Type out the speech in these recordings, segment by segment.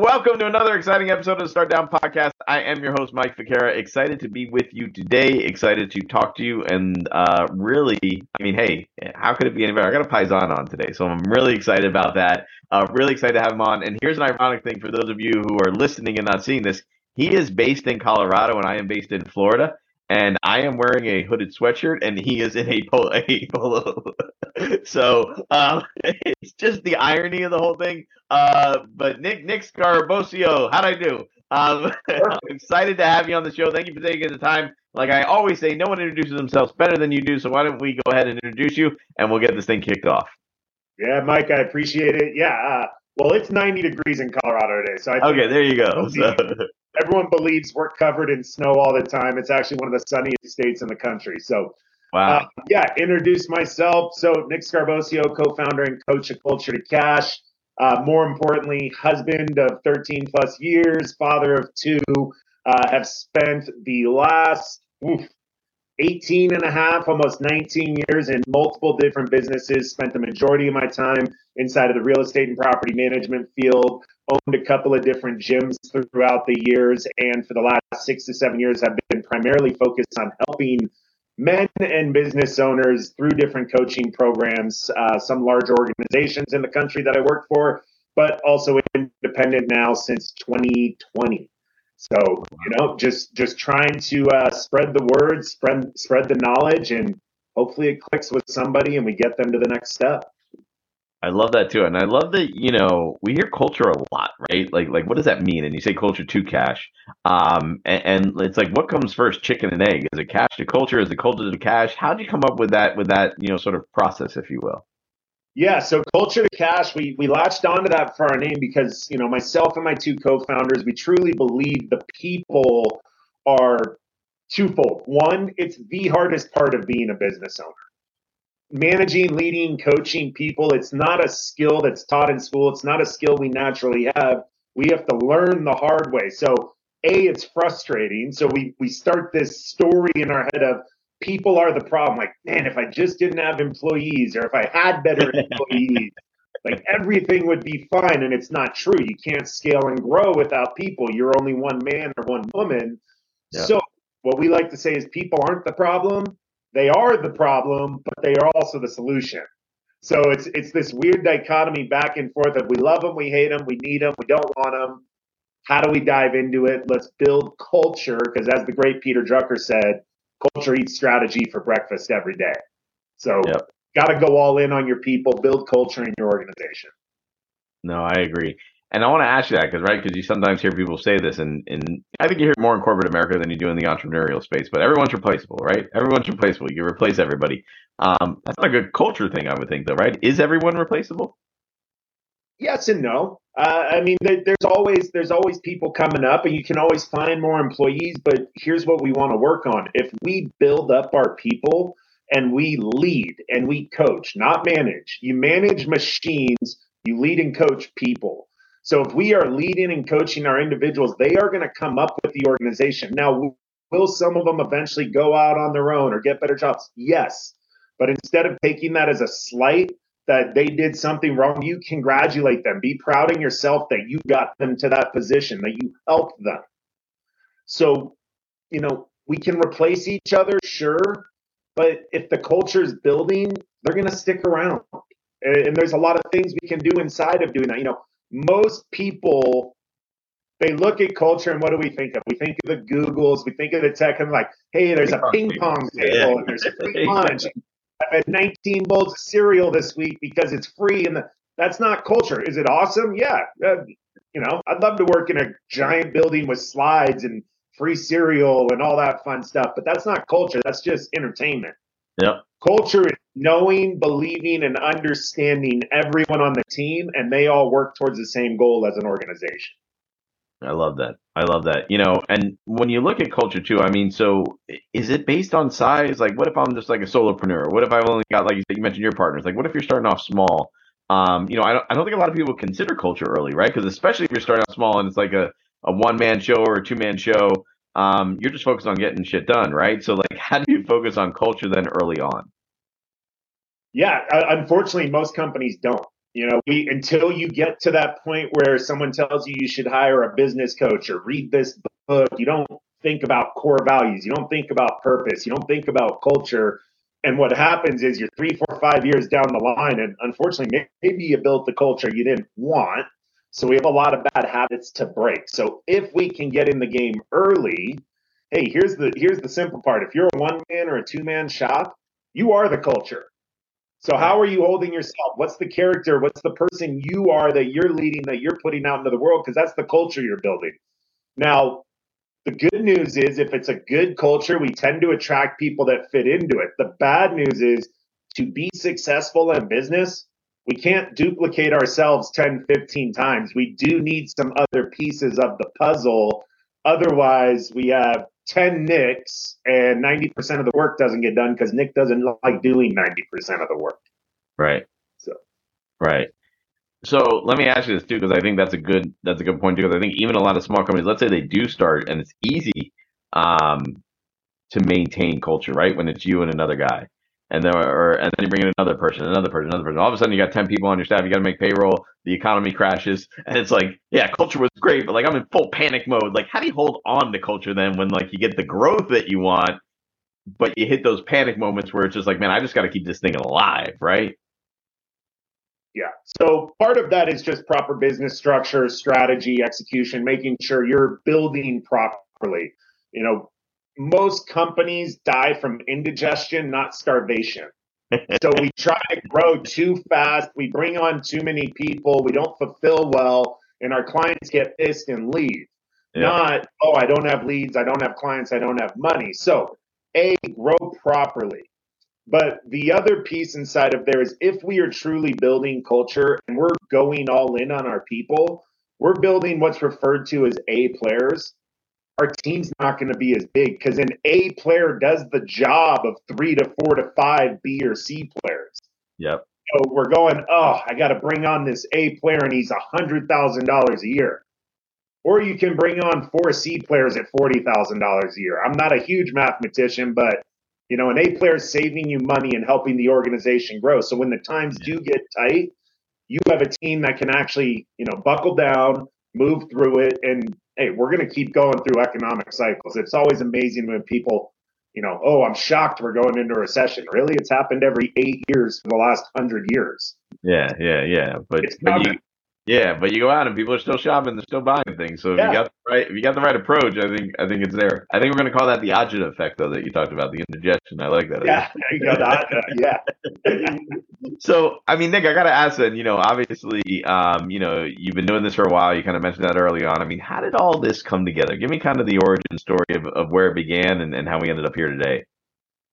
Welcome to another exciting episode of the Start Down Podcast. I am your host, Mike Ficara. Excited to be with you today. Excited to talk to you. And uh, really, I mean, hey, how could it be any better? I got a Paisan on today, so I'm really excited about that. Uh, really excited to have him on. And here's an ironic thing for those of you who are listening and not seeing this. He is based in Colorado, and I am based in Florida and I am wearing a hooded sweatshirt, and he is in a polo. A polo. so um, it's just the irony of the whole thing. Uh, but Nick Nick Scarabosio, how'd I do? Um, I'm excited to have you on the show. Thank you for taking the time. Like I always say, no one introduces themselves better than you do. So why don't we go ahead and introduce you, and we'll get this thing kicked off. Yeah, Mike, I appreciate it. Yeah, uh, well, it's 90 degrees in Colorado today, so I okay, there you go. So everyone believes we're covered in snow all the time. It's actually one of the sunniest states in the country. So, wow. Uh, yeah, introduce myself. So, Nick Scarabosio, co founder and coach of Culture to Cash. Uh, more importantly, husband of 13 plus years, father of two, uh, have spent the last oof, 18 and a half, almost 19 years in multiple different businesses. Spent the majority of my time inside of the real estate and property management field. Owned a couple of different gyms throughout the years, and for the last six to seven years, I've been primarily focused on helping men and business owners through different coaching programs. Uh, some large organizations in the country that I work for, but also independent now since 2020. So you know, just just trying to uh, spread the word, spread spread the knowledge, and hopefully it clicks with somebody, and we get them to the next step. I love that too, and I love that you know we hear culture a lot, right? Like, like what does that mean? And you say culture to cash, um, and, and it's like what comes first, chicken and egg? Is it cash to culture? Is it culture to cash? How did you come up with that with that you know sort of process, if you will? Yeah, so culture to cash, we we latched onto that for our name because you know myself and my two co-founders, we truly believe the people are twofold. One, it's the hardest part of being a business owner. Managing, leading, coaching people, it's not a skill that's taught in school. It's not a skill we naturally have. We have to learn the hard way. So, A, it's frustrating. So we we start this story in our head of people are the problem. Like, man, if I just didn't have employees or if I had better employees, like everything would be fine. And it's not true. You can't scale and grow without people. You're only one man or one woman. Yeah. So what we like to say is people aren't the problem. They are the problem, but they are also the solution. So it's it's this weird dichotomy back and forth of we love them, we hate them, we need them, we don't want them. How do we dive into it? Let's build culture because as the great Peter Drucker said, culture eats strategy for breakfast every day. So yep. got to go all in on your people, build culture in your organization. No, I agree. And I want to ask you that because, right, because you sometimes hear people say this, and, and I think you hear more in corporate America than you do in the entrepreneurial space, but everyone's replaceable, right? Everyone's replaceable. You replace everybody. Um, that's not a good culture thing, I would think, though, right? Is everyone replaceable? Yes and no. Uh, I mean, there's always there's always people coming up, and you can always find more employees. But here's what we want to work on: if we build up our people and we lead and we coach, not manage. You manage machines, you lead and coach people. So if we are leading and coaching our individuals, they are going to come up with the organization. Now, will some of them eventually go out on their own or get better jobs? Yes. But instead of taking that as a slight, that they did something wrong, you congratulate them. Be proud in yourself that you got them to that position, that you helped them. So, you know, we can replace each other, sure, but if the culture is building, they're going to stick around. And there's a lot of things we can do inside of doing that. You know, most people they look at culture and what do we think of? We think of the Googles, we think of the tech, and like, hey, there's a ping pong table and there's a free lunch. I've had 19 bowls of cereal this week because it's free, and the, that's not culture. Is it awesome? Yeah. Uh, you know, I'd love to work in a giant building with slides and free cereal and all that fun stuff, but that's not culture. That's just entertainment. Yeah. Culture is knowing, believing, and understanding everyone on the team, and they all work towards the same goal as an organization. I love that. I love that. You know, and when you look at culture too, I mean, so is it based on size? Like, what if I'm just like a solopreneur? What if I've only got, like you mentioned your partners? Like, what if you're starting off small? Um, you know, I don't, I don't think a lot of people consider culture early, right? Because especially if you're starting off small and it's like a, a one man show or a two man show, um, you're just focused on getting shit done, right? So, like, how do you focus on culture then early on? Yeah, uh, unfortunately, most companies don't. You know, we until you get to that point where someone tells you you should hire a business coach or read this book, you don't think about core values, you don't think about purpose, you don't think about culture. And what happens is you're three, four, five years down the line, and unfortunately, maybe you built the culture you didn't want. So we have a lot of bad habits to break. So if we can get in the game early, hey, here's the here's the simple part. If you're a one man or a two man shop, you are the culture. So how are you holding yourself? What's the character? What's the person you are that you're leading that you're putting out into the world? Because that's the culture you're building. Now, the good news is if it's a good culture, we tend to attract people that fit into it. The bad news is to be successful in business, we can't duplicate ourselves 10, 15 times. We do need some other pieces of the puzzle. Otherwise, we have 10 Nicks and 90% of the work doesn't get done because Nick doesn't like doing 90% of the work. Right. So, right. So let me ask you this too, because I think that's a good that's a good point too. Because I think even a lot of small companies, let's say they do start, and it's easy um, to maintain culture, right? When it's you and another guy, and then or and then you bring in another person, another person, another person. All of a sudden, you got ten people on your staff. You got to make payroll. The economy crashes, and it's like, yeah, culture was great, but like I'm in full panic mode. Like, how do you hold on to culture then when like you get the growth that you want, but you hit those panic moments where it's just like, man, I just got to keep this thing alive, right? Yeah. So part of that is just proper business structure, strategy, execution, making sure you're building properly. You know, most companies die from indigestion, not starvation. so we try to grow too fast. We bring on too many people. We don't fulfill well, and our clients get pissed and leave. Yeah. Not, oh, I don't have leads. I don't have clients. I don't have money. So, A, grow properly. But the other piece inside of there is if we are truly building culture and we're going all in on our people, we're building what's referred to as A players our team's not going to be as big because an A player does the job of three to four to five B or C players. Yep. So we're going, oh, I got to bring on this A player and he's a hundred thousand dollars a year. Or you can bring on four C players at forty thousand dollars a year. I'm not a huge mathematician, but you know, an A player is saving you money and helping the organization grow. So when the times do get tight, you have a team that can actually, you know, buckle down, move through it, and hey, we're going to keep going through economic cycles. It's always amazing when people, you know, oh, I'm shocked we're going into a recession. Really, it's happened every eight years for the last hundred years. Yeah, yeah, yeah. But, but you, yeah, but you go out and people are still shopping, they're still buying things. So if yeah. you got the right, if you got the right approach, I think I think it's there. I think we're going to call that the agita effect, though, that you talked about, the indigestion. I like that. Yeah, there you go. yeah. so I mean, Nick, I got to ask then. You know, obviously, um, you know, you've been doing this for a while. You kind of mentioned that early on. I mean, how did all this come together? Give me kind of the origin story of, of where it began and, and how we ended up here today.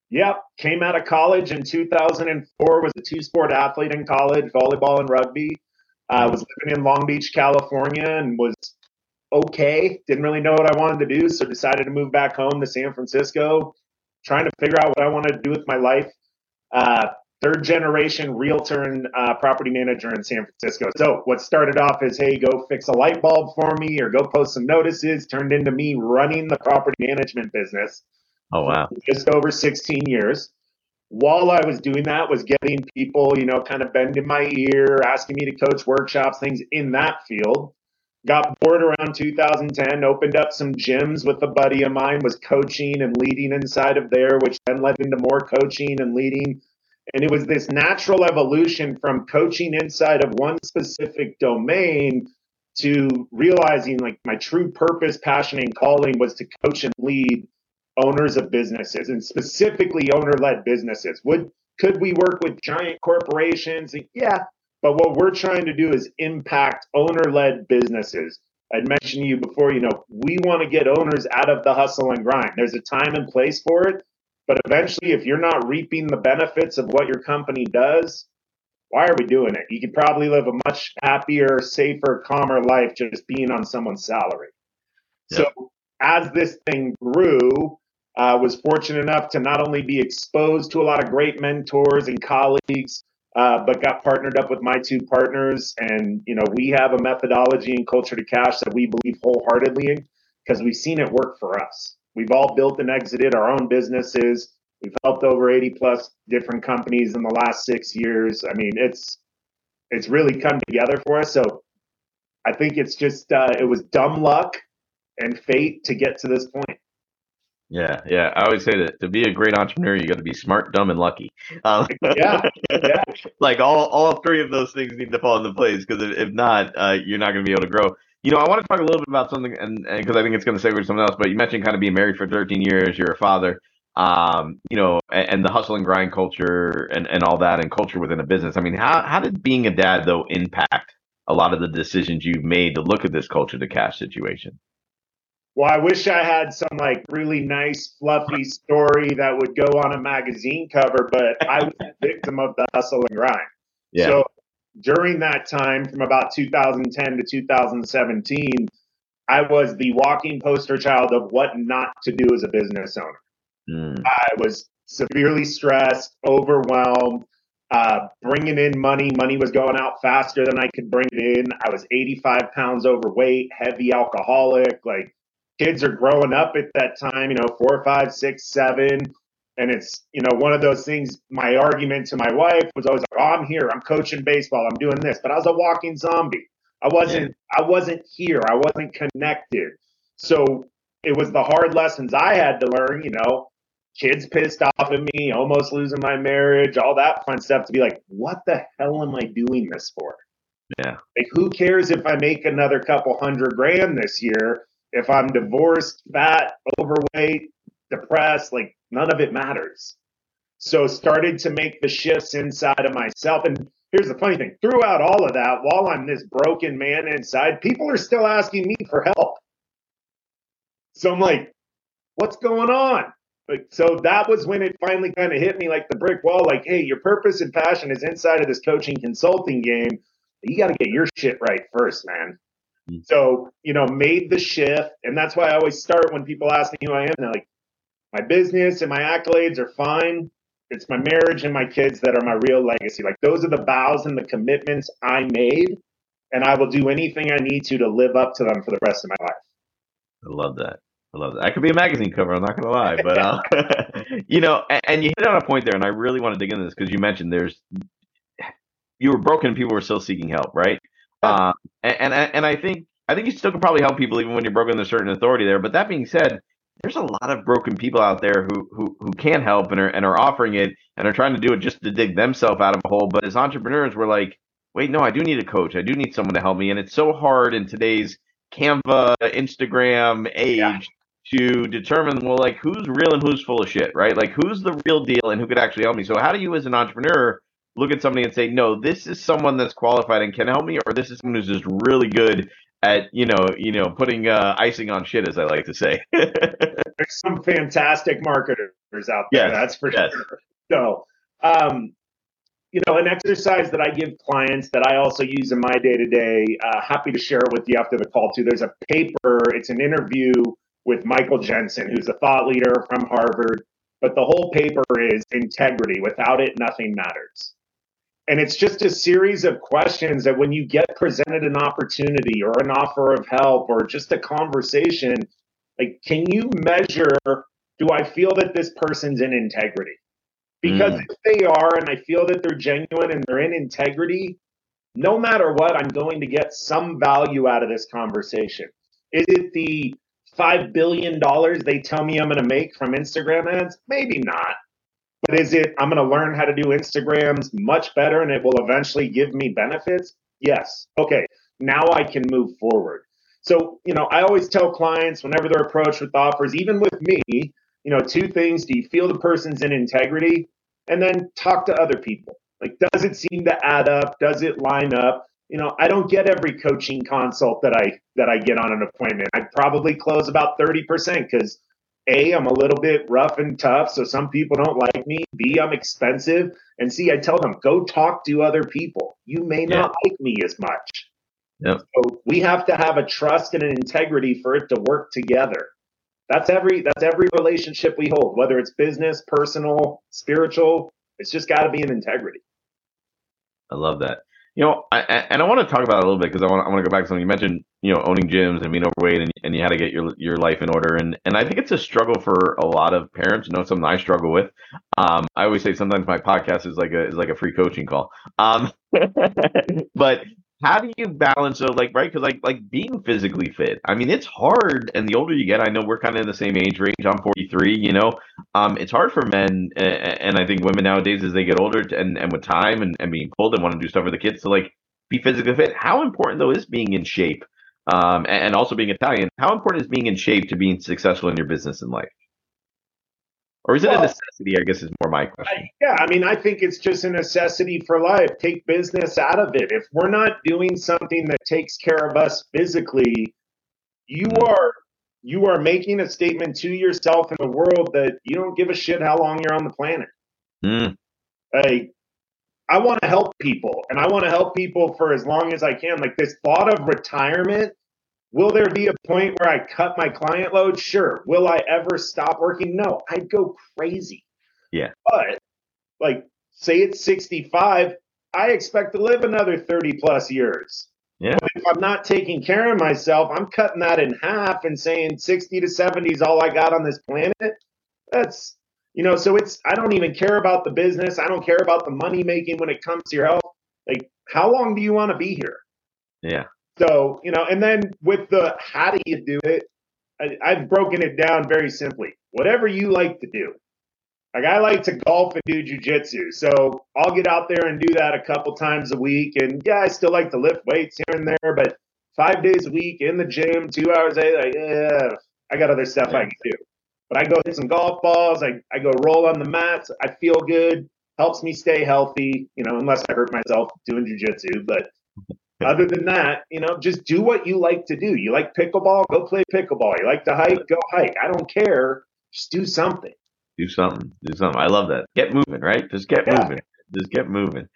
Yep, came out of college in 2004. Was a two-sport athlete in college, volleyball and rugby I was living in Long Beach, California, and was okay. Didn't really know what I wanted to do, so decided to move back home to San Francisco, trying to figure out what I wanted to do with my life. Uh, third generation realtor and uh, property manager in San Francisco. So what started off as, hey, go fix a light bulb for me or go post some notices, turned into me running the property management business. Oh wow! Just over 16 years while I was doing that was getting people, you know, kind of bending my ear, asking me to coach workshops, things in that field. Got bored around 2010, opened up some gyms with a buddy of mine, was coaching and leading inside of there, which then led into more coaching and leading. And it was this natural evolution from coaching inside of one specific domain to realizing like my true purpose, passion, and calling was to coach and lead owners of businesses and specifically owner led businesses. Would could we work with giant corporations? Yeah, but what we're trying to do is impact owner led businesses. I'd mentioned to you before, you know, we want to get owners out of the hustle and grind. There's a time and place for it, but eventually, if you're not reaping the benefits of what your company does, why are we doing it? You could probably live a much happier, safer, calmer life just being on someone's salary. Yeah. So, as this thing grew, uh, was fortunate enough to not only be exposed to a lot of great mentors and colleagues, uh, but got partnered up with my two partners. And, you know, we have a methodology and culture to cash that we believe wholeheartedly in because we've seen it work for us. We've all built and exited our own businesses. We've helped over 80 plus different companies in the last six years. I mean, it's it's really come together for us. So I think it's just uh, it was dumb luck and fate to get to this point. Yeah, yeah. I always say that to be a great entrepreneur, you got to be smart, dumb, and lucky. Um, yeah, yeah. like all all three of those things need to fall into place because if, if not, uh, you're not going to be able to grow. You know, I want to talk a little bit about something, and because I think it's going to segue to something else. But you mentioned kind of being married for 13 years. You're a father. Um, you know, and, and the hustle and grind culture, and and all that, and culture within a business. I mean, how how did being a dad though impact a lot of the decisions you've made to look at this culture to cash situation? Well, I wish I had some like really nice, fluffy story that would go on a magazine cover, but I was a victim of the hustle and grind. Yeah. So during that time, from about 2010 to 2017, I was the walking poster child of what not to do as a business owner. Mm. I was severely stressed, overwhelmed, uh, bringing in money. Money was going out faster than I could bring it in. I was 85 pounds overweight, heavy alcoholic, like kids are growing up at that time, you know, four, five, six, seven. And it's, you know, one of those things. My argument to my wife was always like, oh, I'm here. I'm coaching baseball. I'm doing this. But I was a walking zombie. I wasn't, yeah. I wasn't here. I wasn't connected. So it was the hard lessons I had to learn, you know, kids pissed off at me, almost losing my marriage, all that fun stuff to be like, what the hell am I doing this for? Yeah. Like, who cares if I make another couple hundred grand this year? If I'm divorced, fat, overweight, depressed, like none of it matters. So started to make the shifts inside of myself. And here's the funny thing throughout all of that, while I'm this broken man inside, people are still asking me for help. So I'm like, what's going on? Like, so that was when it finally kind of hit me like the brick wall. Like, hey, your purpose and passion is inside of this coaching consulting game. You got to get your shit right first, man. Mm. So, you know, made the shift. And that's why I always start when people ask me who I am. They're like, my business and my accolades are fine. It's my marriage and my kids that are my real legacy. Like those are the vows and the commitments I made. And I will do anything I need to to live up to them for the rest of my life. I love that. I love that. That could be a magazine cover. I'm not going to lie, but uh, you know, and, and, you hit on a point there, and I really want to dig into this because you mentioned there's you were broken, and people were still seeking help, right? Uh, and, and and I think I think you still can probably help people even when you're broken. There's certain authority there. But that being said, there's a lot of broken people out there who who who can help and are and are offering it and are trying to do it just to dig themselves out of a hole. But as entrepreneurs, we're like, wait, no, I do need a coach. I do need someone to help me. And it's so hard in today's Canva, Instagram age. Yeah. To determine, well, like who's real and who's full of shit, right? Like who's the real deal and who could actually help me. So, how do you, as an entrepreneur, look at somebody and say, no, this is someone that's qualified and can help me, or this is someone who's just really good at you know you know putting uh, icing on shit, as I like to say. There's some fantastic marketers out there, yes, that's for yes. sure. So, um, you know, an exercise that I give clients that I also use in my day to day. Happy to share it with you after the call too. There's a paper. It's an interview with Michael Jensen, who's a thought leader from Harvard. But the whole paper is integrity. Without it, nothing matters. And it's just a series of questions that when you get presented an opportunity or an offer of help or just a conversation, like, can you measure, do I feel that this person's in integrity? Because mm. if they are, and I feel that they're genuine and they're in integrity, no matter what, I'm going to get some value out of this conversation. Is it the $5 billion they tell me I'm going to make from Instagram ads? Maybe not. Is it, I'm going to learn how to do Instagrams much better and it will eventually give me benefits? Yes. Okay. Now I can move forward. So, you know, I always tell clients whenever they're approached with offers, even with me, you know, two things. Do you feel the person's in integrity? And then talk to other people. Like, does it seem to add up? Does it line up? You know, I don't get every coaching consult that I that I get on an appointment. I probably close about 30% because a, I'm a little bit rough and tough, so some people don't like me. B, I'm expensive. And C, I tell them, go talk to other people. You may yeah. not like me as much. Yep. So we have to have a trust and an integrity for it to work together. That's every that's every relationship we hold, whether it's business, personal, spiritual. It's just got to be an integrity. I love that. You know, I, and I want to talk about it a little bit because I want I want to go back to something you mentioned. You know, owning gyms and being overweight, and, and you had to get your your life in order. And and I think it's a struggle for a lot of parents. You know, something I struggle with. Um, I always say sometimes my podcast is like a is like a free coaching call. Um, but how do you balance so like right because like like being physically fit i mean it's hard and the older you get i know we're kind of in the same age range i'm 43 you know um it's hard for men and i think women nowadays as they get older and and with time and, and being pulled and want to do stuff for the kids to like be physically fit how important though is being in shape um and also being italian how important is being in shape to being successful in your business and life or is it well, a necessity? I guess is more my question. I, yeah, I mean, I think it's just a necessity for life. Take business out of it. If we're not doing something that takes care of us physically, you mm. are you are making a statement to yourself in the world that you don't give a shit how long you're on the planet. Mm. Like, I want to help people, and I want to help people for as long as I can. Like this thought of retirement Will there be a point where I cut my client load? Sure. Will I ever stop working? No, I'd go crazy. Yeah. But like, say it's 65, I expect to live another 30 plus years. Yeah. But if I'm not taking care of myself, I'm cutting that in half and saying 60 to 70 is all I got on this planet. That's, you know, so it's, I don't even care about the business. I don't care about the money making when it comes to your health. Like, how long do you want to be here? Yeah. So, you know, and then with the how do you do it, I, I've broken it down very simply. Whatever you like to do. Like I like to golf and do jujitsu. So I'll get out there and do that a couple times a week. And yeah, I still like to lift weights here and there, but five days a week in the gym, two hours a day, like, yeah, I got other stuff. I can do. But I go hit some golf balls, I, I go roll on the mats, I feel good, helps me stay healthy, you know, unless I hurt myself doing jujitsu. But other than that, you know, just do what you like to do. You like pickleball, go play pickleball. You like to hike, go hike. I don't care. Just do something. Do something. Do something. I love that. Get moving, right? Just get yeah. moving. Just get moving.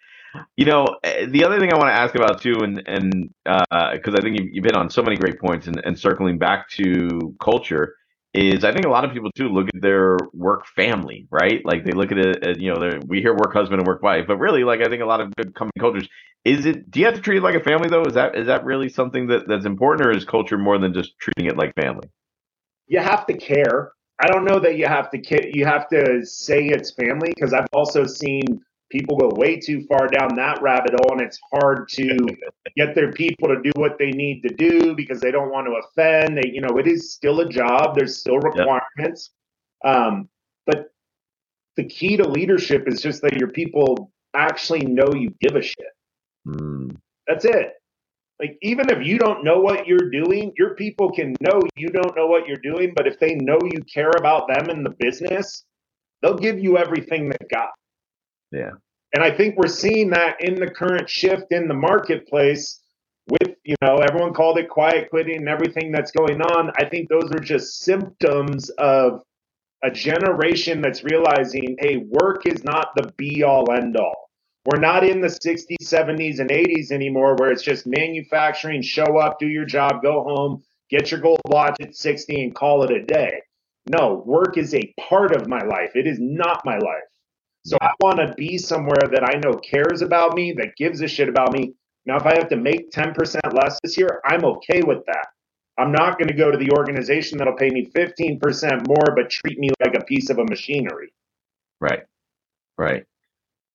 You know, eh, the other thing I want to ask about too, and and because uh, I think you've, you've hit on so many great points, and, and circling back to culture, is I think a lot of people too look at their work family, right? Like they look at it, as, you know, we hear work husband and work wife, but really, like I think a lot of good company cultures, is it? Do you have to treat it like a family though? Is that is that really something that that's important, or is culture more than just treating it like family? You have to care. I don't know that you have to you have to say it's family because I've also seen people go way too far down that rabbit hole and it's hard to get their people to do what they need to do because they don't want to offend. They you know it is still a job. There's still requirements. Yep. um, but the key to leadership is just that your people actually know you give a shit. Mm. that's it. Like even if you don't know what you're doing your people can know you don't know what you're doing but if they know you care about them and the business they'll give you everything they got yeah. And I think we're seeing that in the current shift in the marketplace with, you know, everyone called it quiet quitting and everything that's going on. I think those are just symptoms of a generation that's realizing, hey, work is not the be all end all. We're not in the 60s, 70s, and 80s anymore where it's just manufacturing, show up, do your job, go home, get your gold watch at 60 and call it a day. No, work is a part of my life. It is not my life. So I want to be somewhere that I know cares about me, that gives a shit about me. Now, if I have to make 10% less this year, I'm okay with that. I'm not going to go to the organization that'll pay me 15% more, but treat me like a piece of a machinery. Right. Right.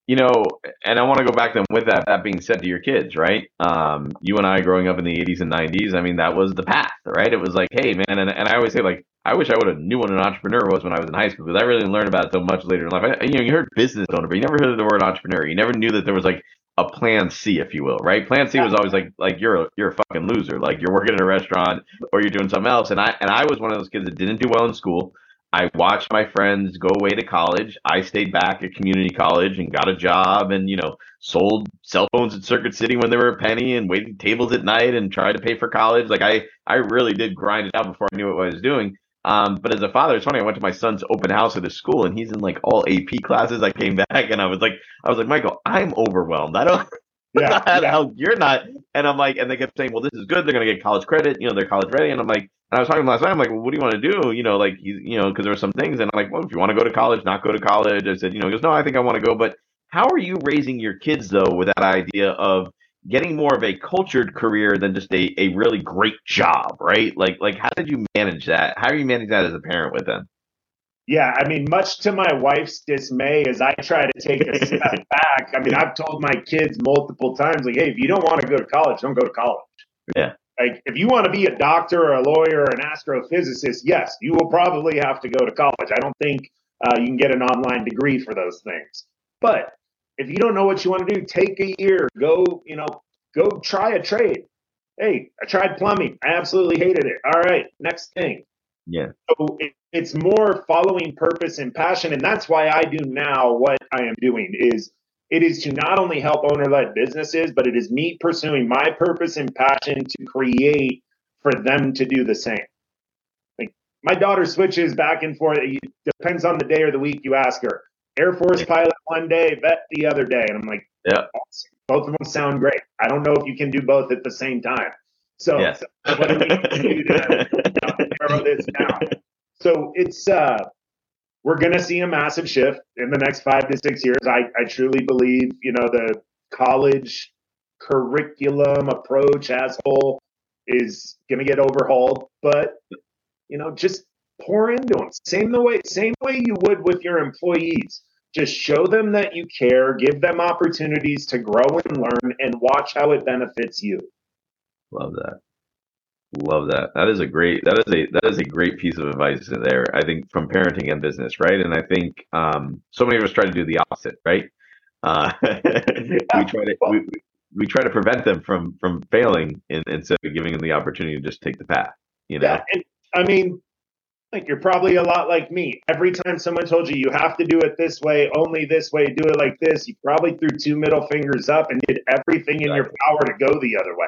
You know, and I want to go back then with that, that being said to your kids, right? Um, you and I growing up in the 80s and 90s, I mean, that was the path, right? It was like, hey, man, and, and I always say, like, I wish I would have knew what an entrepreneur was when I was in high school because I really learned about it so much later in life. I, you know, you heard business owner, but you never heard of the word entrepreneur. You never knew that there was like a plan C, if you will, right? Plan C was always like like you're a you're a fucking loser, like you're working in a restaurant or you're doing something else. And I and I was one of those kids that didn't do well in school. I watched my friends go away to college. I stayed back at community college and got a job and, you know, sold cell phones at Circuit City when they were a penny and waited tables at night and tried to pay for college. Like I, I really did grind it out before I knew what I was doing. Um, but as a father, it's funny. I went to my son's open house at his school, and he's in like all AP classes. I came back, and I was like, I was like, Michael, I'm overwhelmed. I don't. Yeah, yeah. How you're not? And I'm like, and they kept saying, well, this is good. They're gonna get college credit. You know, they're college ready. And I'm like, and I was talking last night. I'm like, well, what do you want to do? You know, like, you, you know, because there were some things, and I'm like, well, if you want to go to college, not go to college. I said, you know, he goes, no, I think I want to go. But how are you raising your kids though with that idea of getting more of a cultured career than just a, a really great job, right? Like like how did you manage that? How do you manage that as a parent with them? Yeah, I mean, much to my wife's dismay, as I try to take a step back. I mean, I've told my kids multiple times, like, hey, if you don't want to go to college, don't go to college. Yeah. Like, if you want to be a doctor or a lawyer or an astrophysicist, yes, you will probably have to go to college. I don't think uh, you can get an online degree for those things. But if you don't know what you want to do, take a year, go, you know, go try a trade. Hey, I tried plumbing. I absolutely hated it. All right, next thing. Yeah. So it, it's more following purpose and passion, and that's why I do now what I am doing is it is to not only help owner-led businesses, but it is me pursuing my purpose and passion to create for them to do the same. Like my daughter switches back and forth. It depends on the day or the week you ask her. Air Force pilot one day, vet the other day, and I'm like, yeah, both of them sound great. I don't know if you can do both at the same time. So, so what do we do to narrow this down? So it's uh, we're going to see a massive shift in the next five to six years. I, I truly believe, you know, the college curriculum approach as whole is going to get overhauled, but you know, just pour into them. Same the way, same way you would with your employees. Just show them that you care, give them opportunities to grow and learn, and watch how it benefits you. Love that. Love that. That is a great that is a that is a great piece of advice there. I think from parenting and business, right? And I think um, so many of us try to do the opposite, right? Uh, we try to we, we try to prevent them from from failing in, instead of giving them the opportunity to just take the path. You know, Yeah, and I mean, like you're probably a lot like me. Every time someone told you you have to do it this way, only this way, do it like this, you probably threw two middle fingers up and did everything in your power to go the other way.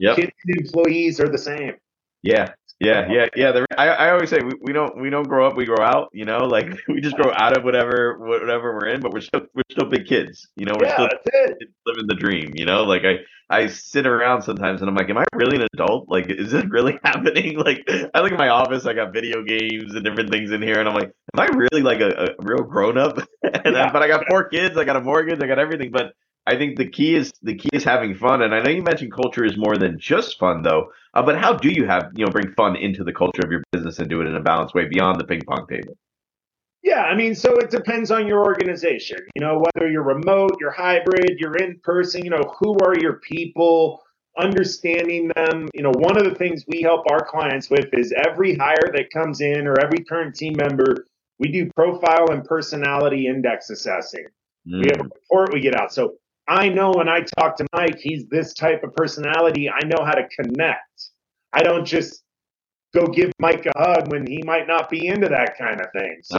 Yep. Kids and employees are the same. Yeah, yeah, yeah, yeah. The, I, I always say we, we don't we don't grow up, we grow out. You know, like we just grow out of whatever whatever we're in, but we're still we're still big kids. You know, we're Yeah, still that's it. kids living the dream. You know, like I I sit around sometimes and I'm like, am I really an adult? Like, is this really happening? Like, I look at my office, I got video games and different things in here, and I'm like, am I really like a, a real grown up? and I, but I got four kids, I got a mortgage, I got everything, but. I think the key is the key is having fun, and I know you mentioned culture is more than just fun, though. Uh, but how do you have you know bring fun into the culture of your business and do it in a balanced way beyond the ping pong table? Yeah, I mean, so it depends on your organization. You know, whether you're remote, you're hybrid, you're in person, you know, who are your people, understanding them. You know, one of the things we help our clients with is every hire that comes in or every current team member, we do profile and personality index assessing. We have a report we get out. So I know when I talk to Mike, he's this type of personality. I know how to connect. I don't just go give Mike a hug when he might not be into that kind of thing. So,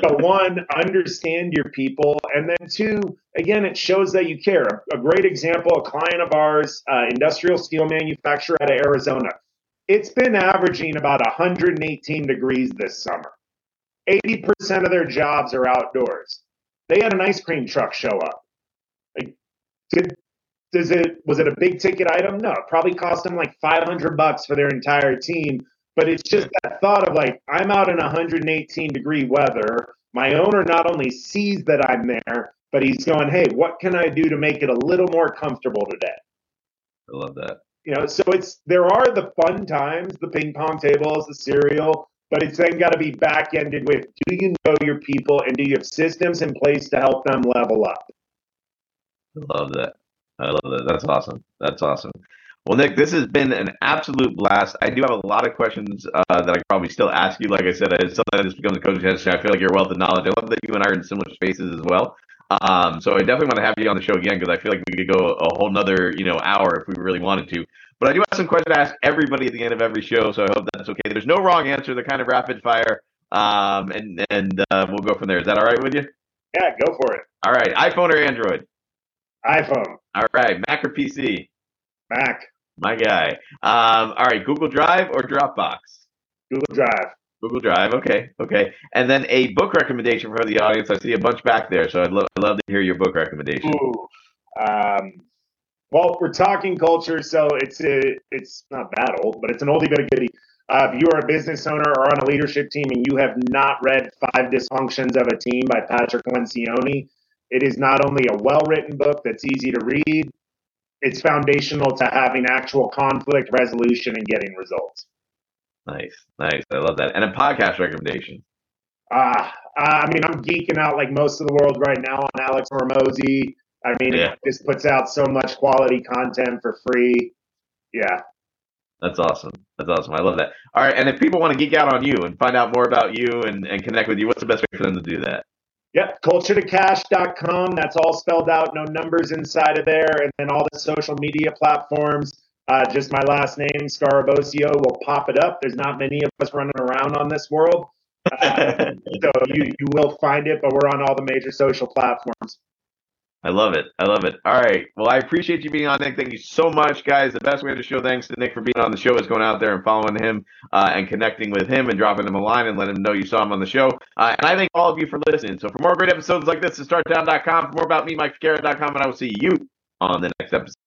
so one, understand your people, and then two, again, it shows that you care. A, a great example, a client of ours, uh, industrial steel manufacturer out of Arizona. It's been averaging about 118 degrees this summer. 80% of their jobs are outdoors. They had an ice cream truck show up. Did does it was it a big ticket item? No, it probably cost them like 500 bucks for their entire team. But it's just that thought of like I'm out in 118 degree weather. My owner not only sees that I'm there, but he's going, "Hey, what can I do to make it a little more comfortable today?" I love that. You know, so it's there are the fun times, the ping pong tables, the cereal, but it's then got to be back ended with: Do you know your people, and do you have systems in place to help them level up? I love that. I love that. That's awesome. That's awesome. Well, Nick, this has been an absolute blast. I do have a lot of questions uh, that I could probably still ask you. Like I said, it's something that just becomes a coaching session. I feel like you're wealth of knowledge. I love that you and I are in similar spaces as well. Um, so I definitely want to have you on the show again because I feel like we could go a whole nother you know hour if we really wanted to. But I do have some questions to ask everybody at the end of every show, so I hope that's okay. There's no wrong answer. They're kind of rapid fire, um, and and uh, we'll go from there. Is that all right with you? Yeah, go for it. All right, iPhone or Android? iPhone, All right, Mac or PC? Mac, My guy. Um, all right, Google Drive or Dropbox? Google Drive. Google Drive. Okay, okay. And then a book recommendation for the audience. I see a bunch back there, so I'd, lo- I'd love to hear your book recommendation. Ooh. Um, well, we're talking culture, so it's a, it's not that old, but it's an oldie but a goodie. Uh, if you are a business owner or on a leadership team and you have not read Five Dysfunctions of a Team by Patrick Lencioni, it is not only a well written book that's easy to read, it's foundational to having actual conflict resolution and getting results. Nice, nice. I love that. And a podcast recommendation. Uh, I mean, I'm geeking out like most of the world right now on Alex Hormozi. I mean, yeah. just puts out so much quality content for free. Yeah. That's awesome. That's awesome. I love that. All right. And if people want to geek out on you and find out more about you and, and connect with you, what's the best way for them to do that? Yep, culture2cash.com. That's all spelled out, no numbers inside of there. And then all the social media platforms. Uh, just my last name, Scarabosio, will pop it up. There's not many of us running around on this world. Uh, so you, you will find it, but we're on all the major social platforms. I love it. I love it. All right. Well, I appreciate you being on, Nick. Thank you so much, guys. The best way to show thanks to Nick for being on the show is going out there and following him uh, and connecting with him and dropping him a line and letting him know you saw him on the show. Uh, and I thank all of you for listening. So for more great episodes like this, to startdown.com. For more about me, MikeFicara.com, and I will see you on the next episode.